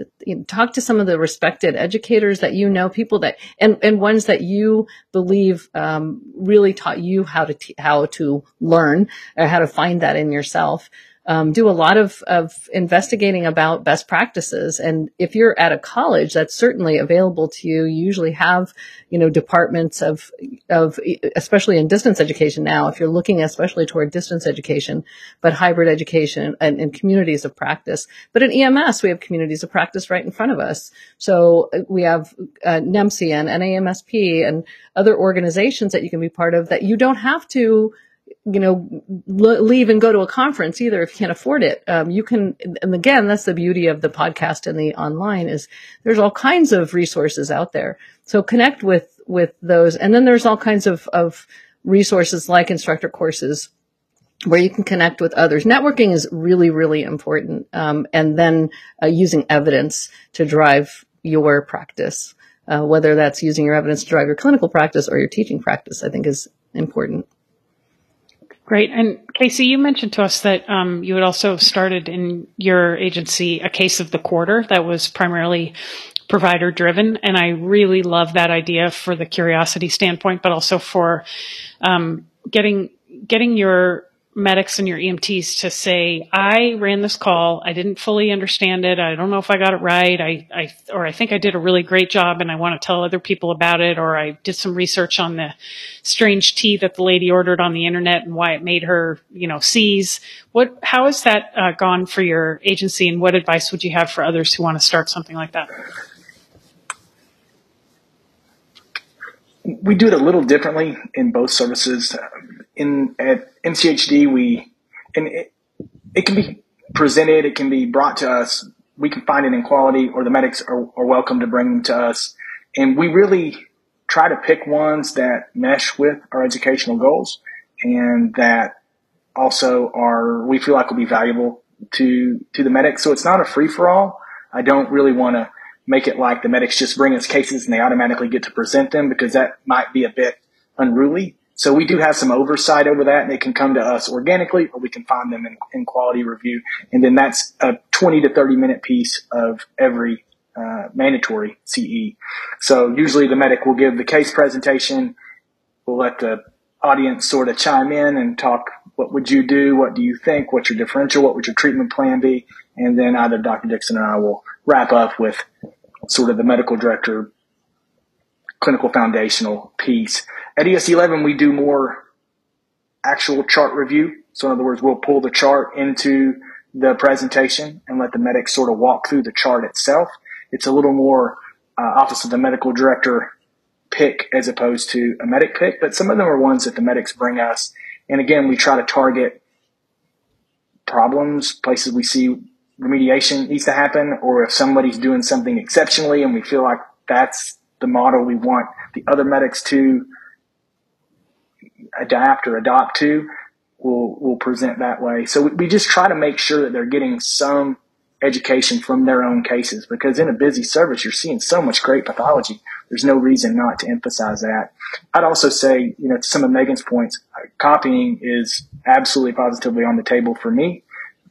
Speaker 3: Talk to some of the respected educators that you know, people that and and ones that you believe um, really taught you how to t- how to learn or how to find that in yourself um, do a lot of, of investigating about best practices. And if you're at a college, that's certainly available to you. You usually have, you know, departments of, of, especially in distance education now, if you're looking especially toward distance education, but hybrid education and, and communities of practice. But in EMS, we have communities of practice right in front of us. So uh, we have uh, NAEMSE and NAEMSP and other organizations that you can be part of that you don't have to you know, leave and go to a conference either if you can't afford it. Um, you can, and again, that's the beauty of the podcast and the online is there's all kinds of resources out there. So connect with, with those. And then there's all kinds of, of resources like instructor courses where you can connect with others. Networking is really, really important. Um, and then uh, using evidence to drive your practice. Uh, whether that's using your evidence to drive your clinical practice or your teaching practice, I think is important.
Speaker 2: Great. And Casey, you mentioned to us that um, you had also started in your agency a case of the quarter that was primarily provider driven. And I really love that idea for the curiosity standpoint, but also for um, getting getting your medics and your EMTs to say, I ran this call. I didn't fully understand it. I don't know if I got it right. I, I, or I think I did a really great job and I want to tell other people about it. Or I did some research on the strange tea that the lady ordered on the internet and why it made her, you know, seize. What, how has that uh, gone for your agency and what advice would you have for others who want to start something like that?
Speaker 4: We do it a little differently in both services in at MCHD, we and it, it can be presented, it can be brought to us. We can find it in quality, or the medics are, are welcome to bring them to us, and we really try to pick ones that mesh with our educational goals and that also are we feel like will be valuable to to the medics. So it's not a free for all. I don't really want to make it like the medics just bring us cases and they automatically get to present them because that might be a bit unruly. So we do have some oversight over that and they can come to us organically or we can find them in, in quality review. And then that's a 20 to 30 minute piece of every uh, mandatory CE. So usually the medic will give the case presentation. We'll let the audience sort of chime in and talk. What would you do? What do you think? What's your differential? What would your treatment plan be? And then either Dr. Dixon or I will wrap up with sort of the medical director clinical foundational piece. At ESD11, we do more actual chart review. So in other words, we'll pull the chart into the presentation and let the medic sort of walk through the chart itself. It's a little more uh, office of the medical director pick as opposed to a medic pick, but some of them are ones that the medics bring us. And again, we try to target problems, places we see remediation needs to happen, or if somebody's doing something exceptionally and we feel like that's the model we want the other medics to adapt or adopt to will will present that way. So we just try to make sure that they're getting some education from their own cases because in a busy service you're seeing so much great pathology. There's no reason not to emphasize that. I'd also say, you know, to some of Megan's points, uh, copying is absolutely positively on the table for me.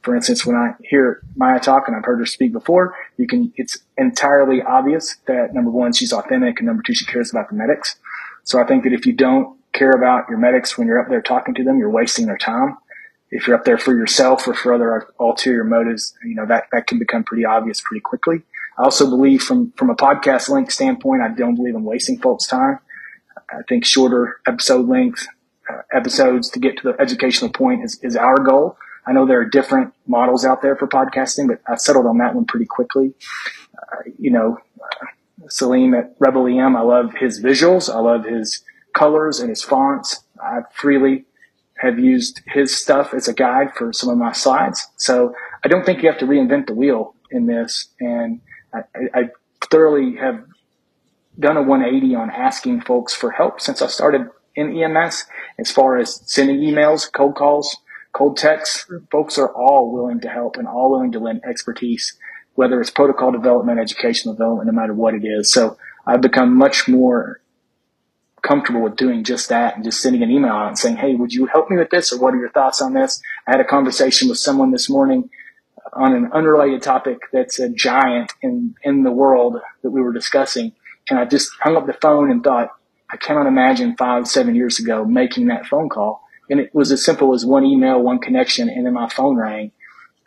Speaker 4: For instance, when I hear Maya talk and I've heard her speak before, you can, it's entirely obvious that number one, she's authentic and number two, she cares about the medics. So I think that if you don't care about your medics when you're up there talking to them, you're wasting their time. If you're up there for yourself or for other ulterior motives, you know, that, that can become pretty obvious pretty quickly. I also believe from, from a podcast length standpoint, I don't believe in wasting folks' time. I think shorter episode length, uh, episodes to get to the educational point is, is our goal. I know there are different models out there for podcasting, but I settled on that one pretty quickly. Uh, you know, uh, Salim at Rebel EM, I love his visuals. I love his colors and his fonts. I freely have used his stuff as a guide for some of my slides. So I don't think you have to reinvent the wheel in this. And I, I thoroughly have done a 180 on asking folks for help since I started in EMS as far as sending emails, cold calls, cold texts. Folks are all willing to help and all willing to lend expertise, whether it's protocol development, educational development, no matter what it is. So I've become much more comfortable with doing just that and just sending an email out and saying, Hey, would you help me with this? Or what are your thoughts on this? I had a conversation with someone this morning on an unrelated topic that's a giant in, in the world that we were discussing. And I just hung up the phone and thought, I cannot imagine five, seven years ago making that phone call. And it was as simple as one email, one connection, and then my phone rang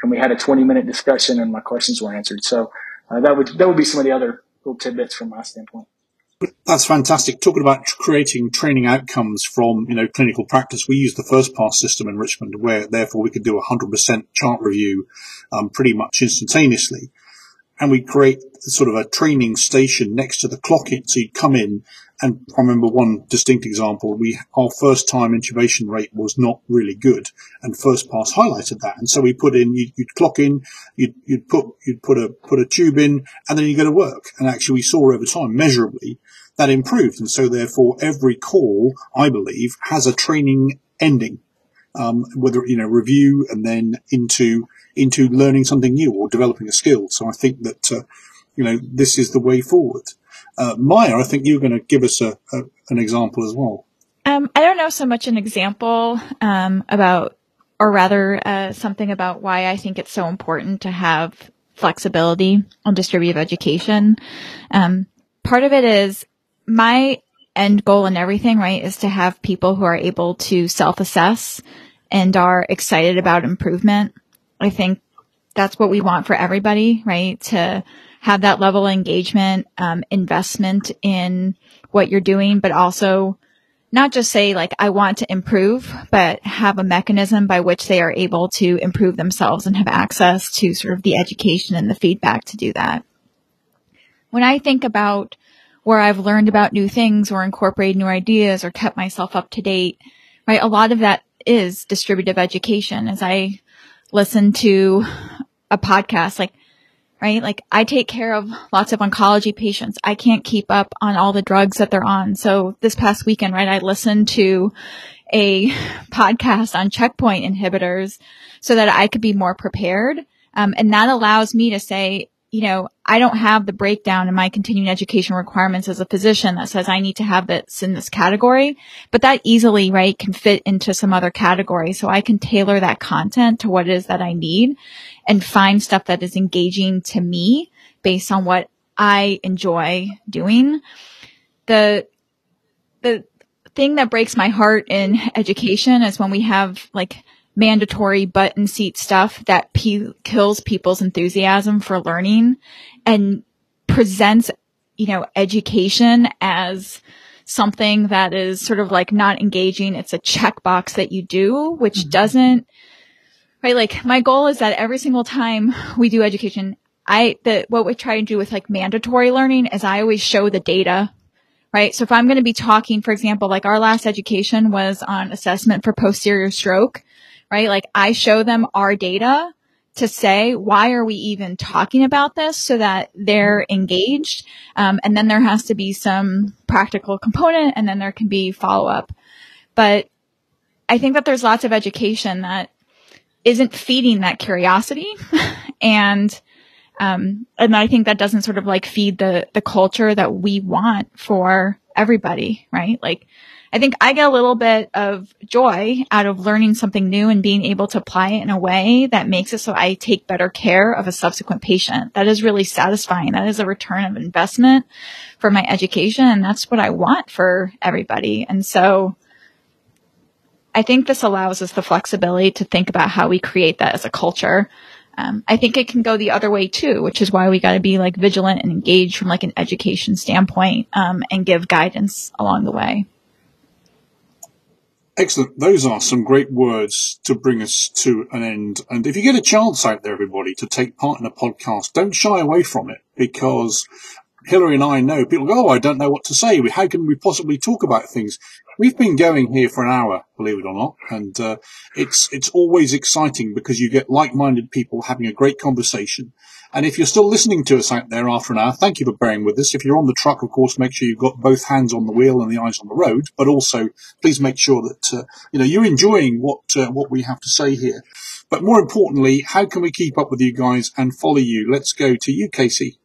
Speaker 4: and we had a 20 minute discussion and my questions were answered. So uh, that would, that would be some of the other little tidbits from my standpoint.
Speaker 1: That's fantastic. Talking about creating training outcomes from, you know, clinical practice, we use the first pass system in Richmond where therefore we could do a hundred percent chart review, um, pretty much instantaneously and we create sort of a training station next to the clock in. So you come in and I remember one distinct example. We, our first time intubation rate was not really good and first pass highlighted that. And so we put in, you'd, you'd clock in, you'd, you'd put, you'd put a, put a tube in and then you go to work. And actually we saw over time measurably that improved. And so therefore every call, I believe, has a training ending. Um, whether, you know, review and then into into learning something new or developing a skill. So I think that, uh, you know, this is the way forward. Uh, Maya, I think you're going to give us a, a, an example as well.
Speaker 5: Um, I don't know so much an example um, about, or rather, uh, something about why I think it's so important to have flexibility on distributive education. Um, part of it is my end goal and everything, right, is to have people who are able to self-assess and are excited about improvement. I think that's what we want for everybody, right? To have that level of engagement, um, investment in what you're doing, but also not just say like, I want to improve, but have a mechanism by which they are able to improve themselves and have access to sort of the education and the feedback to do that. When I think about where I've learned about new things or incorporated new ideas or kept myself up to date, right? A lot of that is distributive education as I listen to a podcast, like, right? Like I take care of lots of oncology patients. I can't keep up on all the drugs that they're on. So this past weekend, right, I listened to a <laughs> podcast on checkpoint inhibitors so that I could be more prepared. Um, and that allows me to say, you know, I don't have the breakdown in my continuing education requirements as a physician that says I need to have this in this category, but that easily, right, can fit into some other category. So I can tailor that content to what it is that I need and find stuff that is engaging to me based on what I enjoy doing. The, the thing that breaks my heart in education is when we have like mandatory button seat stuff that pe- kills people's enthusiasm for learning and presents, you know, education as something that is sort of like not engaging. It's a checkbox that you do, which mm-hmm. doesn't, right? Like my goal is that every single time we do education, I, the, what we try to do with like mandatory learning is I always show the data right? So if I'm going to be talking, for example, like our last education was on assessment for posterior stroke right? Like I show them our data to say, why are we even talking about this so that they're engaged? Um, and then there has to be some practical component and then there can be follow up. But I think that there's lots of education that isn't feeding that curiosity and um, and I think that doesn't sort of like feed the the culture that we want for everybody, right? Like I think I get a little bit of joy out of learning something new and being able to apply it in a way that makes it so I take better care of a subsequent patient. That is really satisfying. That is a return of investment for my education. And that's what I want for everybody. And so I think this allows us the flexibility to think about how we create that as a culture. Um, I think it can go the other way too, which is why we got to be like vigilant and engaged from like an education standpoint um, and give guidance along the way.
Speaker 1: Excellent. Those are some great words to bring us to an end. And if you get a chance out there, everybody, to take part in a podcast, don't shy away from it because Hillary and I know people go, Oh, I don't know what to say. How can we possibly talk about things? We've been going here for an hour, believe it or not, and uh, it's it's always exciting because you get like-minded people having a great conversation. And if you're still listening to us out there after an hour, thank you for bearing with us. If you're on the truck, of course, make sure you've got both hands on the wheel and the eyes on the road. But also, please make sure that uh, you know you're enjoying what uh, what we have to say here. But more importantly, how can we keep up with you guys and follow you? Let's go to you, Casey.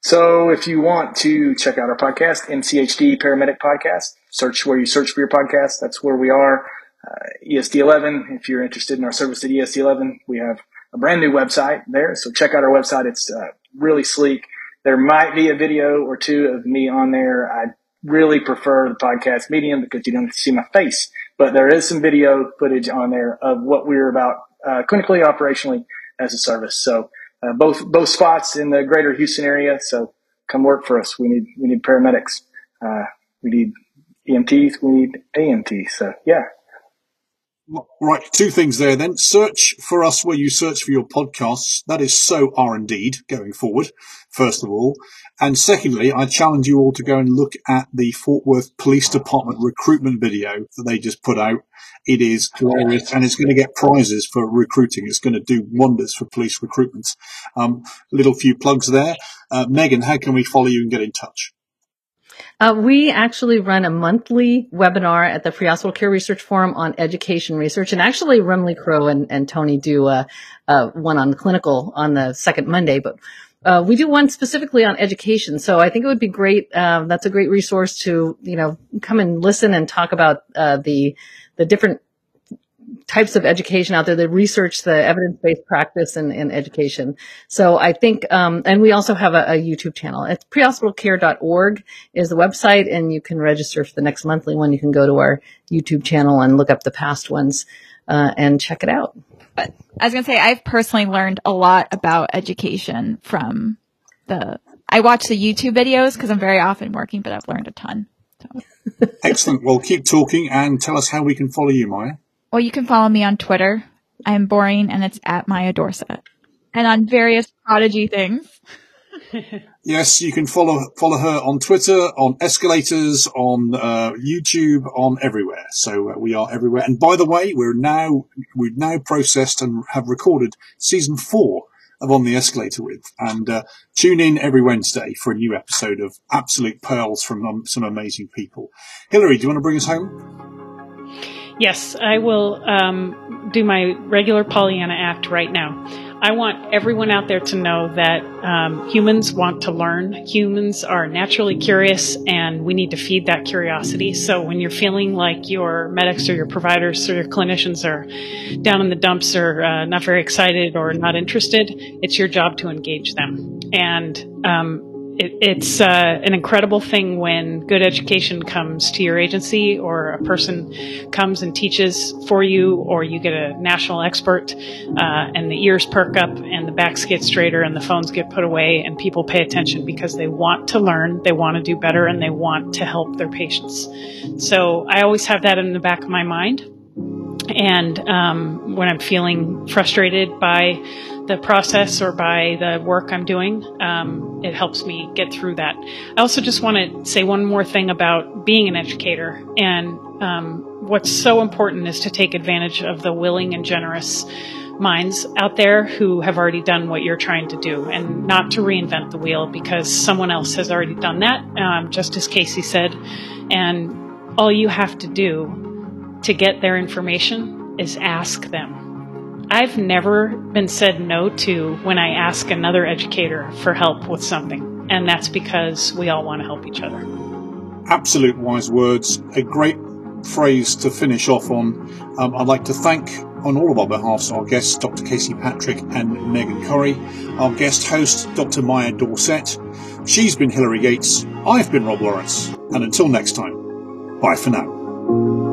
Speaker 4: So if you want to check out our podcast, MCHD Paramedic Podcast, search where you search for your podcast. That's where we are. Uh, ESD11. If you're interested in our service at ESD11, we have a brand new website there. So check out our website. It's uh, really sleek. There might be a video or two of me on there. I really prefer the podcast medium because you don't see my face, but there is some video footage on there of what we're about uh, clinically, operationally as a service. So uh, both both spots in the greater Houston area. So come work for us. We need we need paramedics. Uh, we need EMTs. We need AMTs. So yeah.
Speaker 1: Right, two things there then. Search for us where you search for your podcasts. That is so R indeed going forward, first of all. And secondly, I challenge you all to go and look at the Fort Worth Police Department recruitment video that they just put out. It is hilarious and it's going to get prizes for recruiting. It's going to do wonders for police recruitments. Um, little few plugs there. Uh, Megan, how can we follow you and get in touch?
Speaker 3: Uh, we actually run a monthly webinar at the Prehospital Care Research Forum on education research, and actually Remle Crowe and, and Tony do uh, uh, one on the clinical on the second Monday, but uh, we do one specifically on education. So I think it would be great. Um, that's a great resource to you know come and listen and talk about the the different types of education out there that research the evidence-based practice in, in education. So I think, um, and we also have a, a YouTube channel. It's prehospitalcare.org is the website and you can register for the next monthly one. You can go to our YouTube channel and look up the past ones, uh, and check it out.
Speaker 5: But I was going to say, I've personally learned a lot about education from the, I watch the YouTube videos because I'm very often working, but I've learned a ton. So.
Speaker 1: Excellent. Well, keep talking and tell us how we can follow you, Maya.
Speaker 5: Well, you can follow me on Twitter. I'm boring and it's at Maya Dorsett. And on various prodigy things. <laughs>
Speaker 1: yes, you can follow follow her on Twitter, on escalators, on uh, YouTube, on everywhere. So uh, we are everywhere. And by the way, we're now we've now processed and have recorded season four of On the Escalator with, and uh, tune in every Wednesday for a new episode of absolute pearls from um, some amazing people. Hillary, do you want to bring us home?
Speaker 2: Yes, I will um, do my regular Pollyanna act right now. I want everyone out there to know that um, humans want to learn. Humans are naturally curious, and we need to feed that curiosity. So when you're feeling like your medics or your providers or your clinicians are down in the dumps or uh, not very excited or not interested, it's your job to engage them. And um, it, it's uh, an incredible thing when good education comes to your agency or a person comes and teaches for you or you get a national expert uh, and the ears perk up and the backs get straighter and the phones get put away and people pay attention because they want to learn, they want to do better, and they want to help their patients. So I always have that in the back of my mind. And um, when I'm feeling frustrated by the process or by the work I'm doing, um, it helps me get through that. I also just want to say one more thing about being an educator. And um, what's so important is to take advantage of the willing and generous minds out there who have already done what you're trying to do and not to reinvent the wheel because someone else has already done that, um, just as Casey said. And all you have to do to get their information is ask them. I've never been said no to when I ask another educator for help with something. And that's because we all want to help each other.
Speaker 1: Absolute wise words. A great phrase to finish off on. Um, I'd like to thank on all of our behalfs, our guests, Dr. Casey Patrick and Megan Corry, our guest host, Dr. Maya Dorsett. She's been Hilary Gates. I've been Rob Lawrence. And until next time, bye for now.